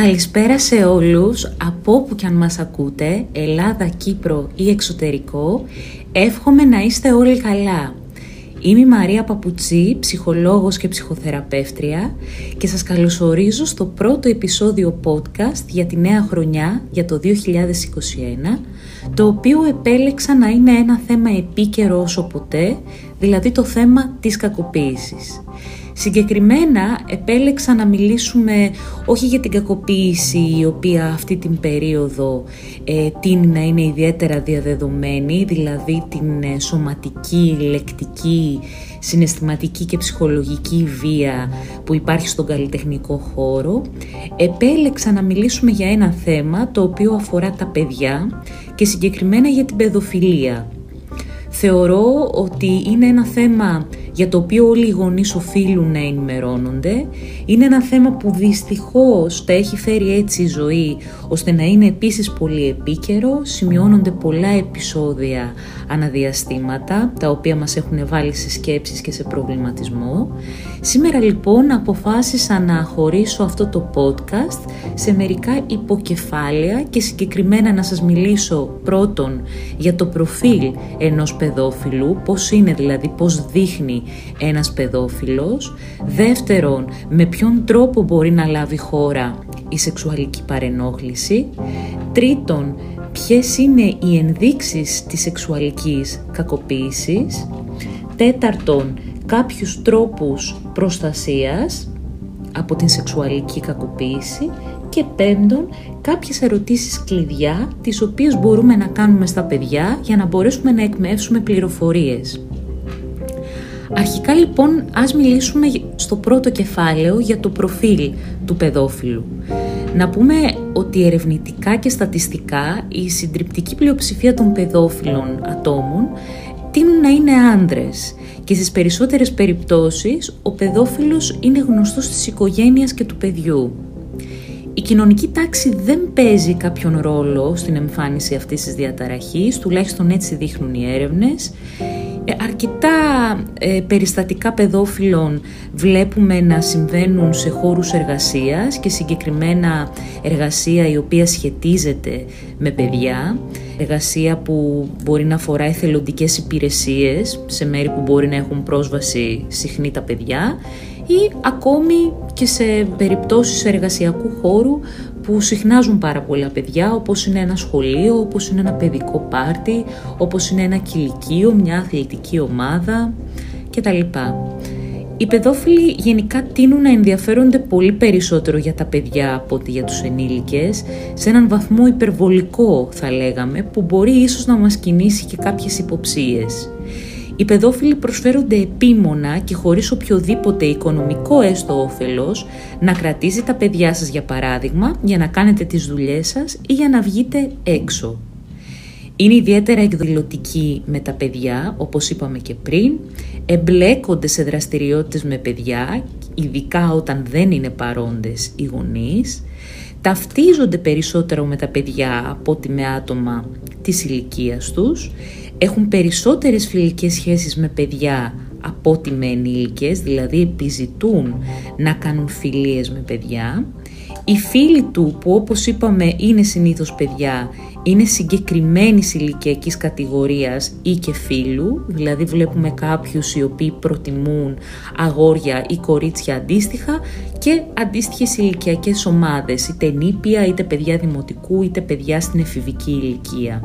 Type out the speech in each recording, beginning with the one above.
Καλησπέρα σε όλους, από όπου και αν μας ακούτε, Ελλάδα, Κύπρο ή εξωτερικό, εύχομαι να είστε όλοι καλά. Είμαι η Μαρία Παπουτσί, ψυχολόγος και ψυχοθεραπεύτρια και σας καλωσορίζω στο πρώτο επεισόδιο podcast για τη νέα χρονιά, για το 2021, το οποίο επέλεξα να είναι ένα θέμα επίκαιρο όσο ποτέ, δηλαδή το θέμα της κακοποίησης. Συγκεκριμένα επέλεξα να μιλήσουμε όχι για την κακοποίηση η οποία αυτή την περίοδο ε, τίνει να είναι ιδιαίτερα διαδεδομένη, δηλαδή την ε, σωματική, λεκτική, συναισθηματική και ψυχολογική βία που υπάρχει στον καλλιτεχνικό χώρο. Επέλεξα να μιλήσουμε για ένα θέμα το οποίο αφορά τα παιδιά και συγκεκριμένα για την παιδοφιλία. Θεωρώ ότι είναι ένα θέμα για το οποίο όλοι οι γονείς οφείλουν να ενημερώνονται. Είναι ένα θέμα που δυστυχώς τα έχει φέρει έτσι η ζωή, ώστε να είναι επίσης πολύ επίκαιρο. Σημειώνονται πολλά επεισόδια αναδιαστήματα, τα οποία μας έχουν βάλει σε σκέψεις και σε προβληματισμό. Σήμερα λοιπόν αποφάσισα να χωρίσω αυτό το podcast σε μερικά υποκεφάλαια και συγκεκριμένα να σας μιλήσω πρώτον για το προφίλ ενός παιδόφιλου, πώς είναι δηλαδή, πώς δείχνει ένας παιδόφιλος. Δεύτερον, με ποιον τρόπο μπορεί να λάβει χώρα η σεξουαλική παρενόχληση. Τρίτον, ποιες είναι οι ενδείξεις της σεξουαλικής κακοποίησης. Τέταρτον, κάποιους τρόπους προστασίας από την σεξουαλική κακοποίηση και πέμπτον κάποιες ερωτήσεις κλειδιά τις οποίες μπορούμε να κάνουμε στα παιδιά για να μπορέσουμε να εκμεύσουμε πληροφορίες. Αρχικά λοιπόν ας μιλήσουμε στο πρώτο κεφάλαιο για το προφίλ του παιδόφιλου. Να πούμε ότι ερευνητικά και στατιστικά η συντριπτική πλειοψηφία των παιδόφιλων ατόμων τείνουν να είναι άνδρες και στις περισσότερες περιπτώσεις ο παιδόφιλος είναι γνωστός της οικογένειας και του παιδιού. Η κοινωνική τάξη δεν παίζει κάποιον ρόλο στην εμφάνιση αυτής της διαταραχής, τουλάχιστον έτσι δείχνουν οι έρευνες. Ε, αρκετά ε, περιστατικά παιδόφιλων βλέπουμε να συμβαίνουν σε χώρους εργασίας και συγκεκριμένα εργασία η οποία σχετίζεται με παιδιά, εργασία που μπορεί να αφορά εθελοντικές υπηρεσίες σε μέρη που μπορεί να έχουν πρόσβαση συχνή τα παιδιά ή ακόμη και σε περιπτώσεις εργασιακού χώρου που συχνάζουν πάρα πολλά παιδιά, όπως είναι ένα σχολείο, όπως είναι ένα παιδικό πάρτι, όπως είναι ένα κηλικείο, μια αθλητική ομάδα κτλ. Οι παιδόφιλοι γενικά τείνουν να ενδιαφέρονται πολύ περισσότερο για τα παιδιά από ότι για τους ενήλικες, σε έναν βαθμό υπερβολικό θα λέγαμε, που μπορεί ίσως να μας κινήσει και κάποιες υποψίες. Οι παιδόφιλοι προσφέρονται επίμονα και χωρίς οποιοδήποτε οικονομικό έστω όφελος να κρατήσει τα παιδιά σας για παράδειγμα για να κάνετε τις δουλειές σας ή για να βγείτε έξω. Είναι ιδιαίτερα εκδηλωτικοί με τα παιδιά, όπως είπαμε και πριν, εμπλέκονται σε δραστηριότητες με παιδιά, ειδικά όταν δεν είναι παρόντες οι γονείς, ταυτίζονται περισσότερο με τα παιδιά από ότι με άτομα της ηλικίας τους, έχουν περισσότερες φιλικές σχέσεις με παιδιά από ότι με ενήλικες, δηλαδή επιζητούν να κάνουν φιλίες με παιδιά. Οι φίλοι του που όπως είπαμε είναι συνήθως παιδιά, είναι συγκεκριμένης ηλικιακής κατηγορίας ή και φίλου, δηλαδή βλέπουμε κάποιους οι οποίοι προτιμούν αγόρια ή κορίτσια αντίστοιχα και αντίστοιχες ηλικιακές ομάδες, είτε νήπια, είτε παιδιά δημοτικού, είτε παιδιά στην εφηβική ηλικία.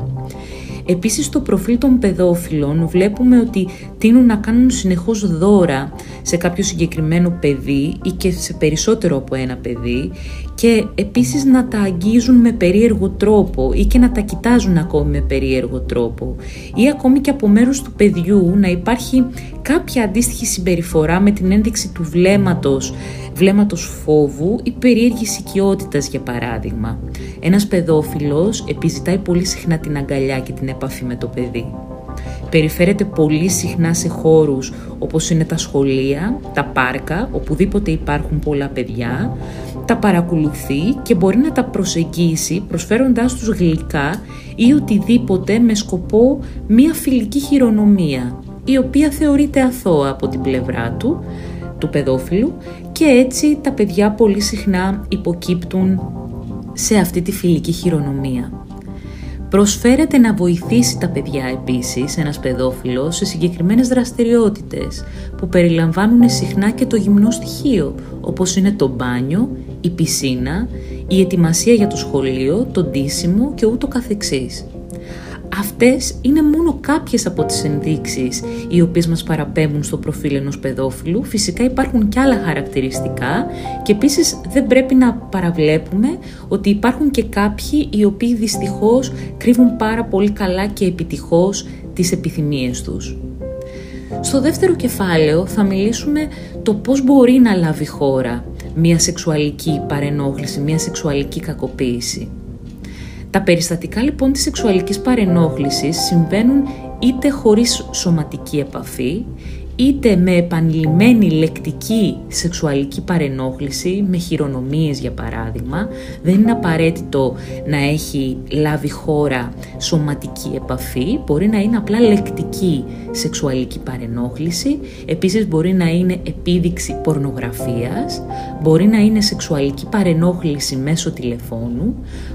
Επίσης στο προφίλ των παιδόφιλων βλέπουμε ότι τείνουν να κάνουν συνεχώς δώρα σε κάποιο συγκεκριμένο παιδί ή και σε περισσότερο από ένα παιδί και επίσης να τα αγγίζουν με περίεργο τρόπο ή και να τα κοιτάζουν ακόμη με περίεργο τρόπο ή ακόμη και από μέρους του παιδιού να υπάρχει κάποια αντίστοιχη συμπεριφορά με την ένδειξη του βλέμματος, βλέμματος φόβου ή περίεργης οικειότητας για παράδειγμα. Ένας παιδόφιλος επιζητάει πολύ συχνά την αγκαλιά και την επαφή με το παιδί. Περιφέρεται πολύ συχνά σε χώρους όπως είναι τα σχολεία, τα πάρκα, οπουδήποτε υπάρχουν πολλά παιδιά, τα παρακολουθεί και μπορεί να τα προσεγγίσει προσφέροντάς τους γλυκά ή οτιδήποτε με σκοπό μία φιλική χειρονομία, η οποία θεωρείται αθώα από την πλευρά του, του παιδόφιλου και έτσι τα παιδιά πολύ συχνά υποκύπτουν σε αυτή τη φιλική χειρονομία. Προσφέρεται να βοηθήσει τα παιδιά επίσης ένας παιδόφιλος σε συγκεκριμένες δραστηριότητες που περιλαμβάνουν συχνά και το γυμνό στοιχείο όπως είναι το μπάνιο, η πισίνα, η ετοιμασία για το σχολείο, το ντύσιμο και ούτω καθεξής. Αυτές είναι μόνο κάποιες από τις ενδείξεις οι οποίες μας παραπέμπουν στο προφίλ ενός παιδόφιλου. Φυσικά υπάρχουν και άλλα χαρακτηριστικά και επίσης δεν πρέπει να παραβλέπουμε ότι υπάρχουν και κάποιοι οι οποίοι δυστυχώς κρύβουν πάρα πολύ καλά και επιτυχώς τις επιθυμίες τους. Στο δεύτερο κεφάλαιο θα μιλήσουμε το πώς μπορεί να λάβει χώρα μια σεξουαλική παρενόχληση, μια σεξουαλική κακοποίηση. Τα περιστατικά λοιπόν της σεξουαλικής παρενόχλησης συμβαίνουν είτε χωρίς σωματική επαφή, είτε με επανειλημμένη λεκτική σεξουαλική παρενόχληση, με χειρονομίες για παράδειγμα, δεν είναι απαραίτητο να έχει λάβει χώρα σωματική επαφή, μπορεί να είναι απλά λεκτική σεξουαλική παρενόχληση, επίσης μπορεί να είναι επίδειξη πορνογραφίας, μπορεί να είναι σεξουαλική παρενόχληση μέσω τηλεφώνου,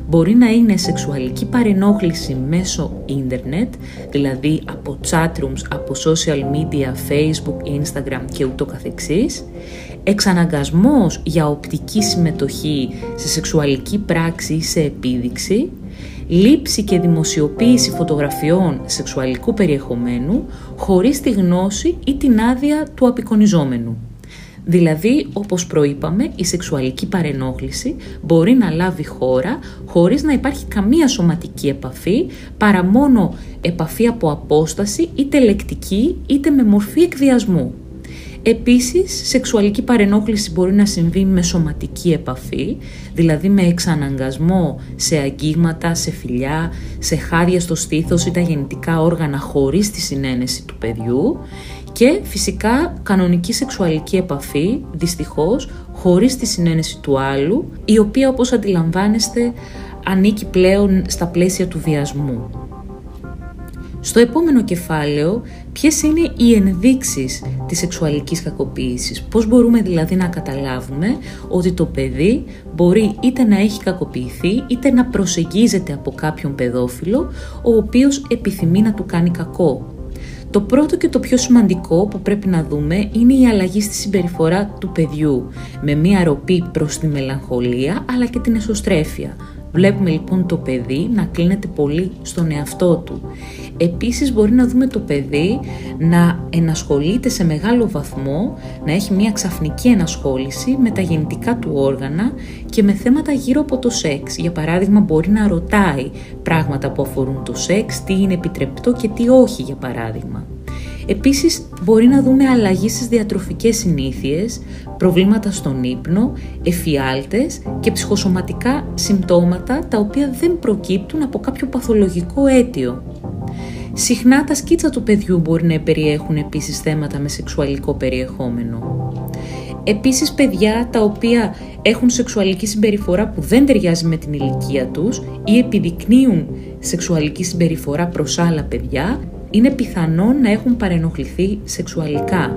μπορεί να είναι σεξουαλική παρενόχληση μέσω ίντερνετ, δηλαδή από chatrooms, από social media, facebook, instagram και ούτω καθεξής, εξαναγκασμός για οπτική συμμετοχή σε σεξουαλική πράξη ή σε επίδειξη, λήψη και δημοσιοποίηση φωτογραφιών σεξουαλικού περιεχομένου χωρίς τη γνώση ή την άδεια του απεικονιζόμενου. Δηλαδή, όπως προείπαμε, η σεξουαλική παρενόχληση μπορεί να λάβει χώρα χωρίς να υπάρχει καμία σωματική επαφή, παρά μόνο επαφή από απόσταση, είτε λεκτική, είτε με μορφή εκβιασμού. Επίσης, σεξουαλική παρενόχληση μπορεί να συμβεί με σωματική επαφή, δηλαδή με εξαναγκασμό σε αγγίγματα, σε φιλιά, σε χάδια στο στήθος ή τα γεννητικά όργανα χωρίς τη συνένεση του παιδιού και φυσικά κανονική σεξουαλική επαφή, δυστυχώς, χωρίς τη συνένεση του άλλου, η οποία όπως αντιλαμβάνεστε ανήκει πλέον στα πλαίσια του βιασμού. Στο επόμενο κεφάλαιο, ποιες είναι οι ενδείξεις της σεξουαλικής κακοποίησης; Πώς μπορούμε δηλαδή να καταλάβουμε ότι το παιδί μπορεί είτε να έχει κακοποιηθεί, είτε να προσεγγίζεται από κάποιον παιδόφιλο, ο οποίος επιθυμεί να του κάνει κακό; Το πρώτο και το πιο σημαντικό που πρέπει να δούμε είναι η αλλαγή στη συμπεριφορά του παιδιού, με μία ροπή προς τη μελαγχολία αλλά και την εσωστρέφεια. Βλέπουμε λοιπόν το παιδί να κλείνεται πολύ στον εαυτό του. Επίσης μπορεί να δούμε το παιδί να ενασχολείται σε μεγάλο βαθμό, να έχει μια ξαφνική ενασχόληση με τα γεννητικά του όργανα και με θέματα γύρω από το σεξ. Για παράδειγμα μπορεί να ρωτάει πράγματα που αφορούν το σεξ, τι είναι επιτρεπτό και τι όχι για παράδειγμα. Επίσης μπορεί να δούμε αλλαγή στις διατροφικές συνήθειες, προβλήματα στον ύπνο, εφιάλτες και ψυχοσωματικά συμπτώματα τα οποία δεν προκύπτουν από κάποιο παθολογικό αίτιο. Συχνά τα σκίτσα του παιδιού μπορεί να περιέχουν επίσης θέματα με σεξουαλικό περιεχόμενο. Επίσης παιδιά τα οποία έχουν σεξουαλική συμπεριφορά που δεν ταιριάζει με την ηλικία τους ή επιδεικνύουν σεξουαλική συμπεριφορά προς άλλα παιδιά είναι πιθανόν να έχουν παρενοχληθεί σεξουαλικά.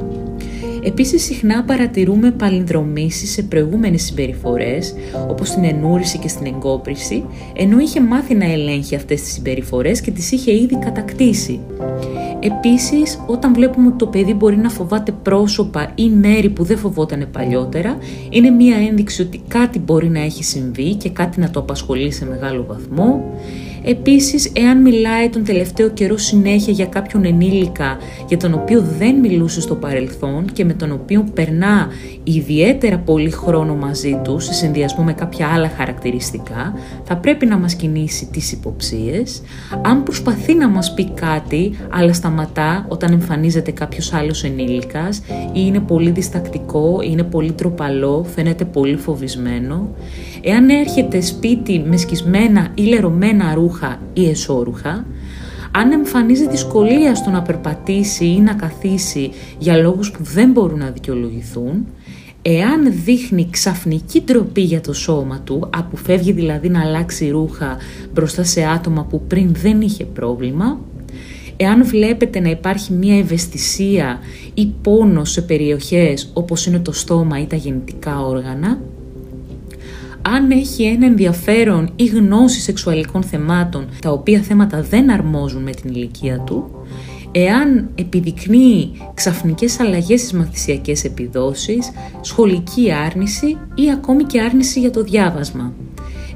Επίσης συχνά παρατηρούμε παλινδρομήσεις σε προηγούμενες συμπεριφορές, όπως στην ενούριση και στην εγκόπριση, ενώ είχε μάθει να ελέγχει αυτές τις συμπεριφορές και τις είχε ήδη κατακτήσει. Επίσης, όταν βλέπουμε ότι το παιδί μπορεί να φοβάται πρόσωπα ή μέρη που δεν φοβόταν παλιότερα, είναι μία ένδειξη ότι κάτι μπορεί να έχει συμβεί και κάτι να το απασχολεί σε μεγάλο βαθμό. Επίσης, εάν μιλάει τον τελευταίο καιρό συνέχεια για κάποιον ενήλικα για τον οποίο δεν μιλούσε στο παρελθόν και με τον οποίο περνά ιδιαίτερα πολύ χρόνο μαζί του σε συνδυασμό με κάποια άλλα χαρακτηριστικά, θα πρέπει να μας κινήσει τις υποψίες. Αν προσπαθεί να μας πει κάτι, αλλά σταματά όταν εμφανίζεται κάποιος άλλος ενήλικας ή είναι πολύ διστακτικό, ή είναι πολύ τροπαλό, φαίνεται πολύ φοβισμένο. Εάν έρχεται σπίτι με σκισμένα ή λερωμένα ρούχα ή εσώρουχα, αν εμφανίζει δυσκολία στο να περπατήσει ή να καθίσει για λόγους που δεν μπορούν να δικαιολογηθούν, εάν δείχνει ξαφνική ντροπή για το σώμα του, αποφεύγει δηλαδή να αλλάξει ρούχα μπροστά σε άτομα που πριν δεν είχε πρόβλημα, εάν βλέπετε να υπάρχει μία ευαισθησία ή πόνο σε περιοχές όπως είναι το στόμα ή τα γεννητικά όργανα, αν έχει ένα ενδιαφέρον ή γνώση σεξουαλικών θεμάτων, τα οποία θέματα δεν αρμόζουν με την ηλικία του, εάν επιδεικνύει ξαφνικές αλλαγές στις μαθησιακές επιδόσεις, σχολική άρνηση ή ακόμη και άρνηση για το διάβασμα.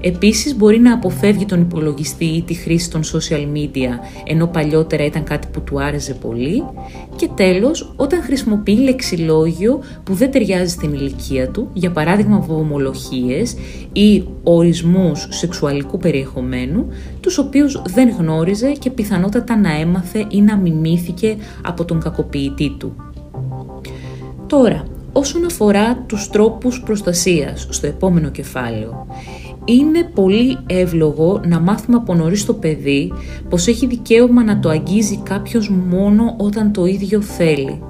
Επίσης μπορεί να αποφεύγει τον υπολογιστή ή τη χρήση των social media, ενώ παλιότερα ήταν κάτι που του άρεσε πολύ. Και τέλος, όταν χρησιμοποιεί λεξιλόγιο που δεν ταιριάζει στην ηλικία του, για παράδειγμα βομολογίες ή ορισμούς σεξουαλικού περιεχομένου, τους οποίους δεν γνώριζε και πιθανότατα να έμαθε ή να μιμήθηκε από τον κακοποιητή του. Τώρα, όσον αφορά τους τρόπους προστασίας στο επόμενο κεφάλαιο, είναι πολύ εύλογο να μάθουμε από νωρίς το παιδί πως έχει δικαίωμα να το αγγίζει κάποιος μόνο όταν το ίδιο θέλει.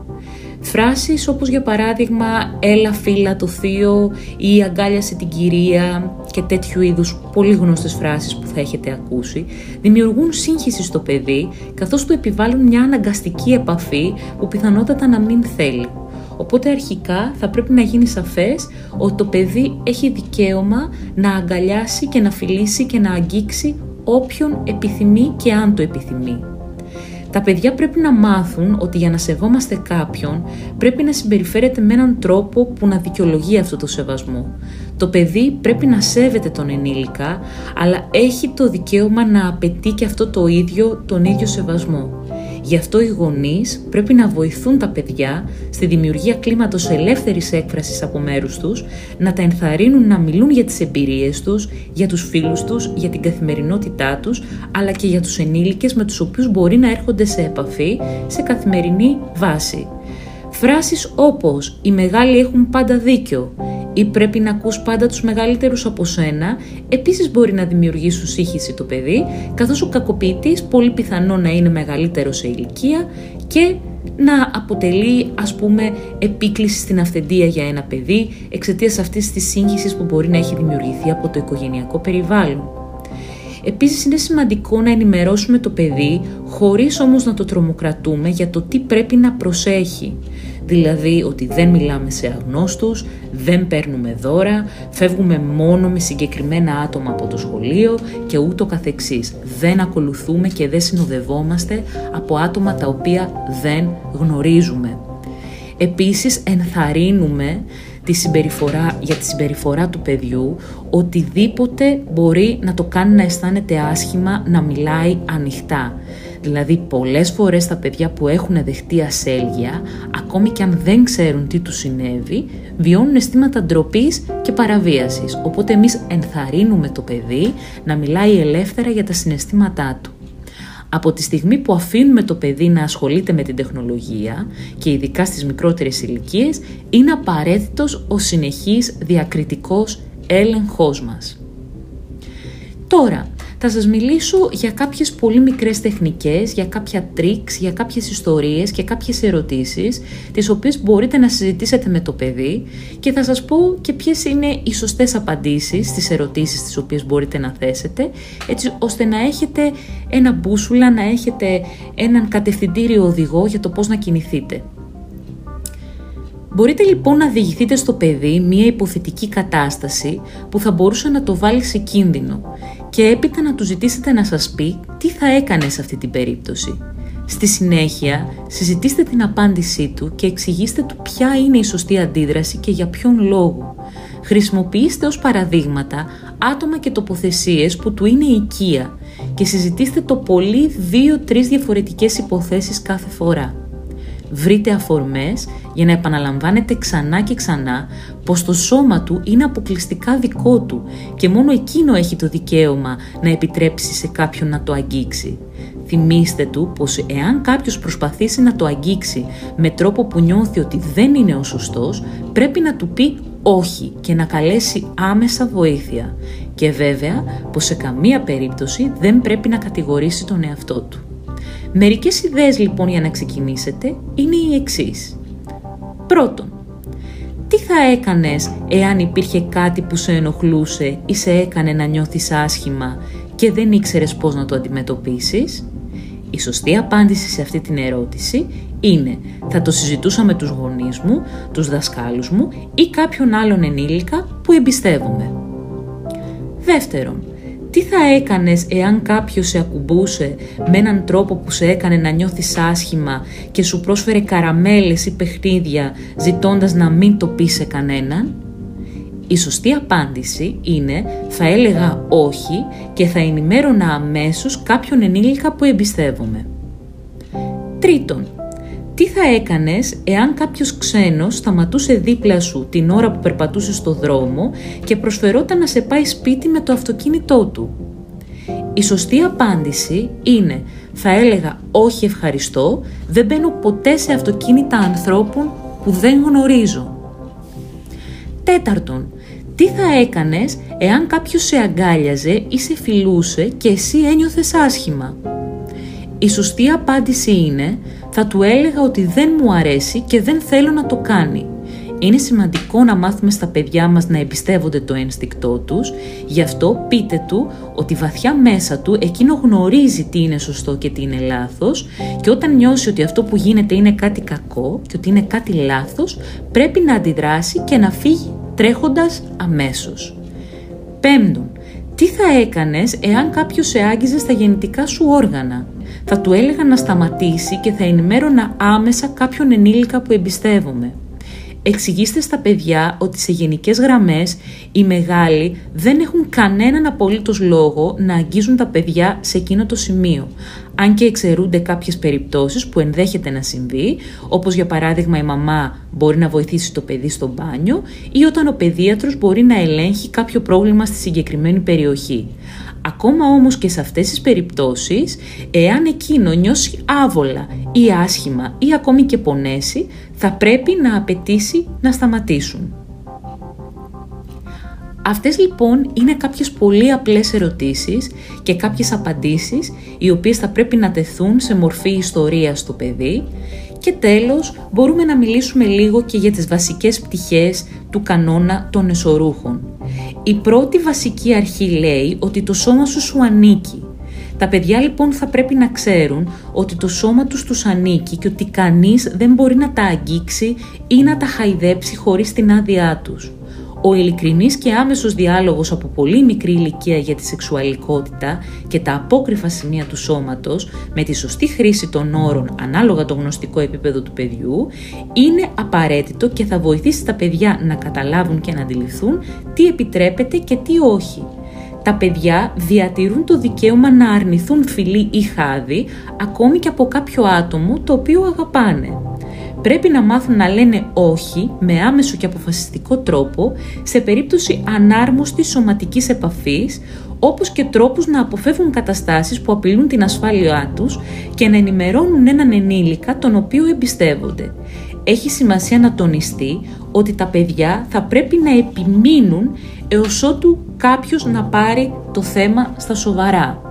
Φράσεις όπως για παράδειγμα «έλα φίλα το θείο» ή «αγκάλιασε την κυρία» και τέτοιου είδους πολύ γνωστές φράσεις που θα έχετε ακούσει δημιουργούν σύγχυση στο παιδί καθώς του επιβάλλουν μια αναγκαστική επαφή που πιθανότατα να μην θέλει. Οπότε αρχικά θα πρέπει να γίνει σαφές ότι το παιδί έχει δικαίωμα να αγκαλιάσει και να φιλήσει και να αγγίξει όποιον επιθυμεί και αν το επιθυμεί. Τα παιδιά πρέπει να μάθουν ότι για να σεβόμαστε κάποιον πρέπει να συμπεριφέρεται με έναν τρόπο που να δικαιολογεί αυτό το σεβασμό. Το παιδί πρέπει να σέβεται τον ενήλικα, αλλά έχει το δικαίωμα να απαιτεί και αυτό το ίδιο, τον ίδιο σεβασμό. Γι' αυτό οι γονείς πρέπει να βοηθούν τα παιδιά στη δημιουργία κλίματος ελεύθερης έκφρασης από μέρους τους, να τα ενθαρρύνουν να μιλούν για τις εμπειρίες τους, για τους φίλους τους, για την καθημερινότητά τους, αλλά και για τους ενήλικες με τους οποίους μπορεί να έρχονται σε επαφή σε καθημερινή βάση. Φράσεις όπως «Οι μεγάλοι έχουν πάντα δίκιο» ή «Πρέπει να ακούς πάντα τους μεγαλύτερους από σένα» επίσης μπορεί να δημιουργήσουν σύγχυση το παιδί, καθώς ο κακοποιητής πολύ πιθανό να είναι μεγαλύτερο σε ηλικία και να αποτελεί ας πούμε επίκληση στην αυθεντία για ένα παιδί εξαιτίας αυτής της σύγχυσης που μπορεί να έχει δημιουργηθεί από το οικογενειακό περιβάλλον. Επίσης είναι σημαντικό να ενημερώσουμε το παιδί χωρίς όμως να το τρομοκρατούμε για το τι πρέπει να προσέχει. Δηλαδή ότι δεν μιλάμε σε αγνώστους, δεν παίρνουμε δώρα, φεύγουμε μόνο με συγκεκριμένα άτομα από το σχολείο και ούτω καθεξής. Δεν ακολουθούμε και δεν συνοδευόμαστε από άτομα τα οποία δεν γνωρίζουμε. Επίσης ενθαρρύνουμε τη συμπεριφορά, για τη συμπεριφορά του παιδιού, οτιδήποτε μπορεί να το κάνει να αισθάνεται άσχημα, να μιλάει ανοιχτά. Δηλαδή πολλές φορές τα παιδιά που έχουν δεχτεί ασέλγια, ακόμη και αν δεν ξέρουν τι τους συνέβη, βιώνουν αισθήματα ντροπής και παραβίασης. Οπότε εμείς ενθαρρύνουμε το παιδί να μιλάει ελεύθερα για τα συναισθήματά του. Από τη στιγμή που αφήνουμε το παιδί να ασχολείται με την τεχνολογία και ειδικά στις μικρότερες ηλικίες, είναι απαραίτητος ο συνεχής διακριτικός έλεγχός μας. Τώρα, θα σας μιλήσω για κάποιες πολύ μικρές τεχνικές, για κάποια τρίξ, για κάποιες ιστορίες και κάποιες ερωτήσεις, τις οποίες μπορείτε να συζητήσετε με το παιδί και θα σας πω και ποιες είναι οι σωστές απαντήσεις στις ερωτήσεις τις οποίες μπορείτε να θέσετε, έτσι ώστε να έχετε ένα μπούσουλα, να έχετε έναν κατευθυντήριο οδηγό για το πώς να κινηθείτε. Μπορείτε λοιπόν να διηγηθείτε στο παιδί μία υποθετική κατάσταση που θα μπορούσε να το βάλει σε κίνδυνο και έπειτα να του ζητήσετε να σας πει τι θα έκανε σε αυτή την περίπτωση. Στη συνέχεια, συζητήστε την απάντησή του και εξηγήστε του ποια είναι η σωστή αντίδραση και για ποιον λόγο. Χρησιμοποιήστε ως παραδείγματα άτομα και τοποθεσίες που του είναι οικία και συζητήστε το πολύ δύο-τρεις διαφορετικές υποθέσεις κάθε φορά βρείτε αφορμές για να επαναλαμβάνετε ξανά και ξανά πως το σώμα του είναι αποκλειστικά δικό του και μόνο εκείνο έχει το δικαίωμα να επιτρέψει σε κάποιον να το αγγίξει. Θυμήστε του πως εάν κάποιος προσπαθήσει να το αγγίξει με τρόπο που νιώθει ότι δεν είναι ο σωστός, πρέπει να του πει όχι και να καλέσει άμεσα βοήθεια. Και βέβαια πως σε καμία περίπτωση δεν πρέπει να κατηγορήσει τον εαυτό του. Μερικές ιδέες λοιπόν για να ξεκινήσετε είναι οι εξής. Πρώτον, τι θα έκανες εάν υπήρχε κάτι που σε ενοχλούσε ή σε έκανε να νιώθεις άσχημα και δεν ήξερες πώς να το αντιμετωπίσεις; Η σωστή απάντηση σε αυτή την ερώτηση είναι θα το συζητούσα με τους γονείς μου, τους δασκάλους μου ή κάποιον άλλον ενήλικα που εμπιστεύομαι. Δεύτερον, τι θα έκανες εάν κάποιος σε ακουμπούσε με έναν τρόπο που σε έκανε να νιώθεις άσχημα και σου πρόσφερε καραμέλες ή παιχνίδια ζητώντας να μην το πεις σε κανέναν; Η σωστή απάντηση είναι θα έλεγα όχι και θα ενημέρωνα αμέσως κάποιον ενήλικα που εμπιστεύομαι. Τρίτον, τι θα έκανες εάν κάποιος ξένος σταματούσε δίπλα σου την ώρα που περπατούσε στο δρόμο και προσφερόταν να σε πάει σπίτι με το αυτοκίνητό του; Η σωστή απάντηση είναι θα έλεγα όχι ευχαριστώ, δεν μπαίνω ποτέ σε αυτοκίνητα ανθρώπων που δεν γνωρίζω. Τέταρτον, τι θα έκανες εάν κάποιος σε αγκάλιαζε ή σε φιλούσε και εσύ ένιωθες άσχημα; Η σωστή απάντηση είναι θα του έλεγα ότι δεν μου αρέσει και δεν θέλω να το κάνει. Είναι σημαντικό να μάθουμε στα παιδιά μας να εμπιστεύονται το ένστικτό τους, γι' αυτό πείτε του ότι βαθιά μέσα του εκείνο γνωρίζει τι είναι σωστό και τι είναι λάθος και όταν νιώσει ότι αυτό που γίνεται είναι κάτι κακό και ότι είναι κάτι λάθος, πρέπει να αντιδράσει και να φύγει τρέχοντας αμέσως. Πέμπτον, τι θα έκανες εάν κάποιος σε άγγιζε στα γεννητικά σου όργανα; Θα του έλεγα να σταματήσει και θα ενημέρωνα άμεσα κάποιον ενήλικα που εμπιστεύομαι. Εξηγήστε στα παιδιά ότι σε γενικές γραμμές οι μεγάλοι δεν έχουν κανέναν απολύτως λόγο να αγγίζουν τα παιδιά σε εκείνο το σημείο. Αν και εξαιρούνται κάποιες περιπτώσεις που ενδέχεται να συμβεί, όπως για παράδειγμα η μαμά μπορεί να βοηθήσει το παιδί στο μπάνιο ή όταν ο παιδίατρος μπορεί να ελέγχει κάποιο πρόβλημα στη συγκεκριμένη περιοχή. Ακόμα όμως και σε αυτές τις περιπτώσεις, εάν εκείνο νιώσει άβολα ή άσχημα ή ακόμη και πονέσει, θα πρέπει να απαιτήσει να σταματήσουν. Αυτές λοιπόν είναι κάποιες πολύ απλές ερωτήσεις και κάποιες απαντήσεις οι οποίες θα πρέπει να τεθούν σε μορφή ιστορίας στο παιδί και τέλος μπορούμε να μιλήσουμε λίγο και για τις βασικές πτυχές του κανόνα των εσωρούχων. Η πρώτη βασική αρχή λέει ότι το σώμα σου σου ανήκει. Τα παιδιά λοιπόν θα πρέπει να ξέρουν ότι το σώμα τους τους ανήκει και ότι κανείς δεν μπορεί να τα αγγίξει ή να τα χαϊδέψει χωρίς την άδειά τους. Ο ειλικρινής και άμεσος διάλογος από πολύ μικρή ηλικία για τη σεξουαλικότητα και τα απόκριφα σημεία του σώματος με τη σωστή χρήση των όρων ανάλογα το γνωστικό επίπεδο του παιδιού είναι απαραίτητο και θα βοηθήσει τα παιδιά να καταλάβουν και να αντιληφθούν τι επιτρέπεται και τι όχι. Τα παιδιά διατηρούν το δικαίωμα να αρνηθούν φιλή ή χάδι ακόμη και από κάποιο άτομο το οποίο αγαπάνε πρέπει να μάθουν να λένε όχι με άμεσο και αποφασιστικό τρόπο σε περίπτωση ανάρμοστης σωματικής επαφής, όπως και τρόπους να αποφεύγουν καταστάσεις που απειλούν την ασφάλειά τους και να ενημερώνουν έναν ενήλικα τον οποίο εμπιστεύονται. Έχει σημασία να τονιστεί ότι τα παιδιά θα πρέπει να επιμείνουν έως ότου κάποιος να πάρει το θέμα στα σοβαρά.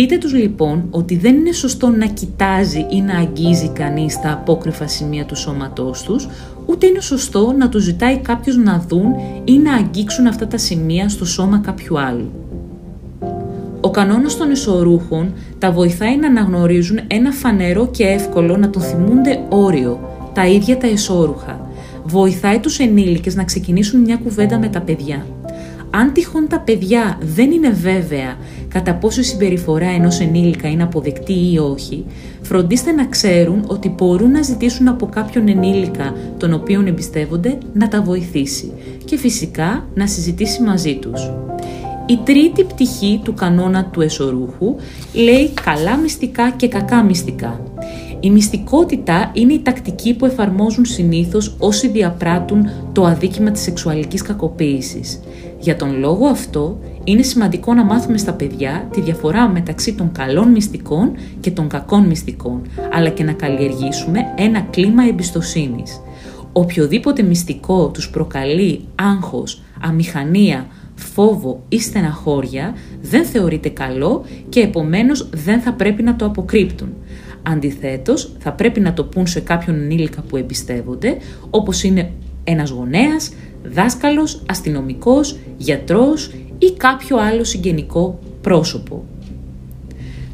Πείτε τους λοιπόν ότι δεν είναι σωστό να κοιτάζει ή να αγγίζει κανείς τα απόκρυφα σημεία του σώματός τους, ούτε είναι σωστό να τους ζητάει κάποιος να δουν ή να αγγίξουν αυτά τα σημεία στο σώμα κάποιου άλλου. Ο κανόνας των εσωρούχων τα βοηθάει να αναγνωρίζουν ένα φανερό και εύκολο να τον θυμούνται όριο, τα ίδια τα εσώρουχα. Βοηθάει τους ενήλικες να ξεκινήσουν μια κουβέντα με τα παιδιά. Αν τυχόν τα παιδιά δεν είναι βέβαια κατά πόσο η συμπεριφορά ενός ενήλικα είναι αποδεκτή ή όχι, φροντίστε να ξέρουν ότι μπορούν να ζητήσουν από κάποιον ενήλικα τον οποίον εμπιστεύονται να τα βοηθήσει και φυσικά να συζητήσει μαζί τους. Η τρίτη πτυχή του κανόνα του εσωρούχου λέει καλά μυστικά και κακά μυστικά. Η μυστικότητα είναι η τακτική που εφαρμόζουν συνήθως όσοι διαπράττουν το αδίκημα της σεξουαλικής κακοποίησης. Για τον λόγο αυτό, είναι σημαντικό να μάθουμε στα παιδιά τη διαφορά μεταξύ των καλών μυστικών και των κακών μυστικών, αλλά και να καλλιεργήσουμε ένα κλίμα εμπιστοσύνης. Οποιοδήποτε μυστικό τους προκαλεί άγχος, αμηχανία, φόβο ή στεναχώρια δεν θεωρείται καλό και επομένως δεν θα πρέπει να το αποκρύπτουν. Αντιθέτως, θα πρέπει να το πούν σε κάποιον ενήλικα που εμπιστεύονται, όπως είναι ένας γονέας, δάσκαλος, αστυνομικός, γιατρός ή κάποιο άλλο συγγενικό πρόσωπο.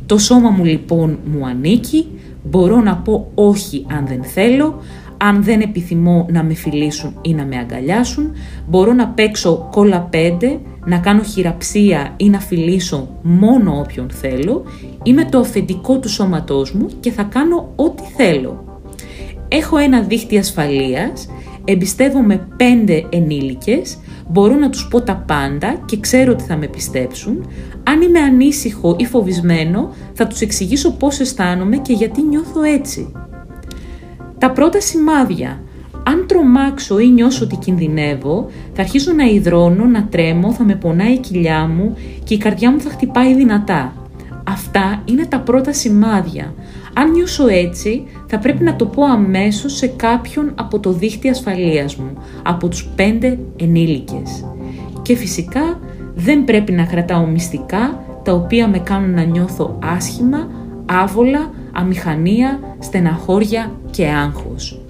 Το σώμα μου λοιπόν μου ανήκει, μπορώ να πω όχι αν δεν θέλω, αν δεν επιθυμώ να με φιλήσουν ή να με αγκαλιάσουν, μπορώ να παίξω κόλλα πέντε, να κάνω χειραψία ή να φιλήσω μόνο όποιον θέλω, είμαι το αφεντικό του σώματός μου και θα κάνω ό,τι θέλω. Έχω ένα δίχτυ ασφαλείας, εμπιστεύομαι πέντε ενήλικες, μπορώ να τους πω τα πάντα και ξέρω ότι θα με πιστέψουν. Αν είμαι ανήσυχο ή φοβισμένο, θα τους εξηγήσω πώς αισθάνομαι και γιατί νιώθω έτσι. Τα πρώτα σημάδια. Αν τρομάξω ή νιώσω ότι κινδυνεύω, θα αρχίσω να υδρώνω, να τρέμω, θα με πονάει η κοιλιά μου και η καρδιά μου θα χτυπάει δυνατά. Αυτά είναι τα πρώτα σημάδια. Αν νιώσω έτσι, θα πρέπει να το πω αμέσως σε κάποιον από το δίχτυ ασφαλείας μου, από τους πέντε ενήλικες. Και φυσικά δεν πρέπει να κρατάω μυστικά τα οποία με κάνουν να νιώθω άσχημα, άβολα, αμηχανία, στεναχώρια και άγχος.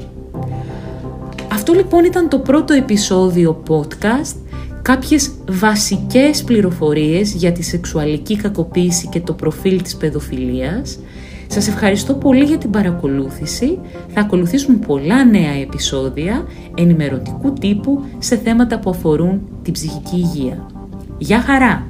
Αυτό λοιπόν ήταν το πρώτο επεισόδιο podcast, κάποιες βασικές πληροφορίες για τη σεξουαλική κακοποίηση και το προφίλ της παιδοφιλίας. Σας ευχαριστώ πολύ για την παρακολούθηση. Θα ακολουθήσουν πολλά νέα επεισόδια ενημερωτικού τύπου σε θέματα που αφορούν την ψυχική υγεία. Γεια χαρά!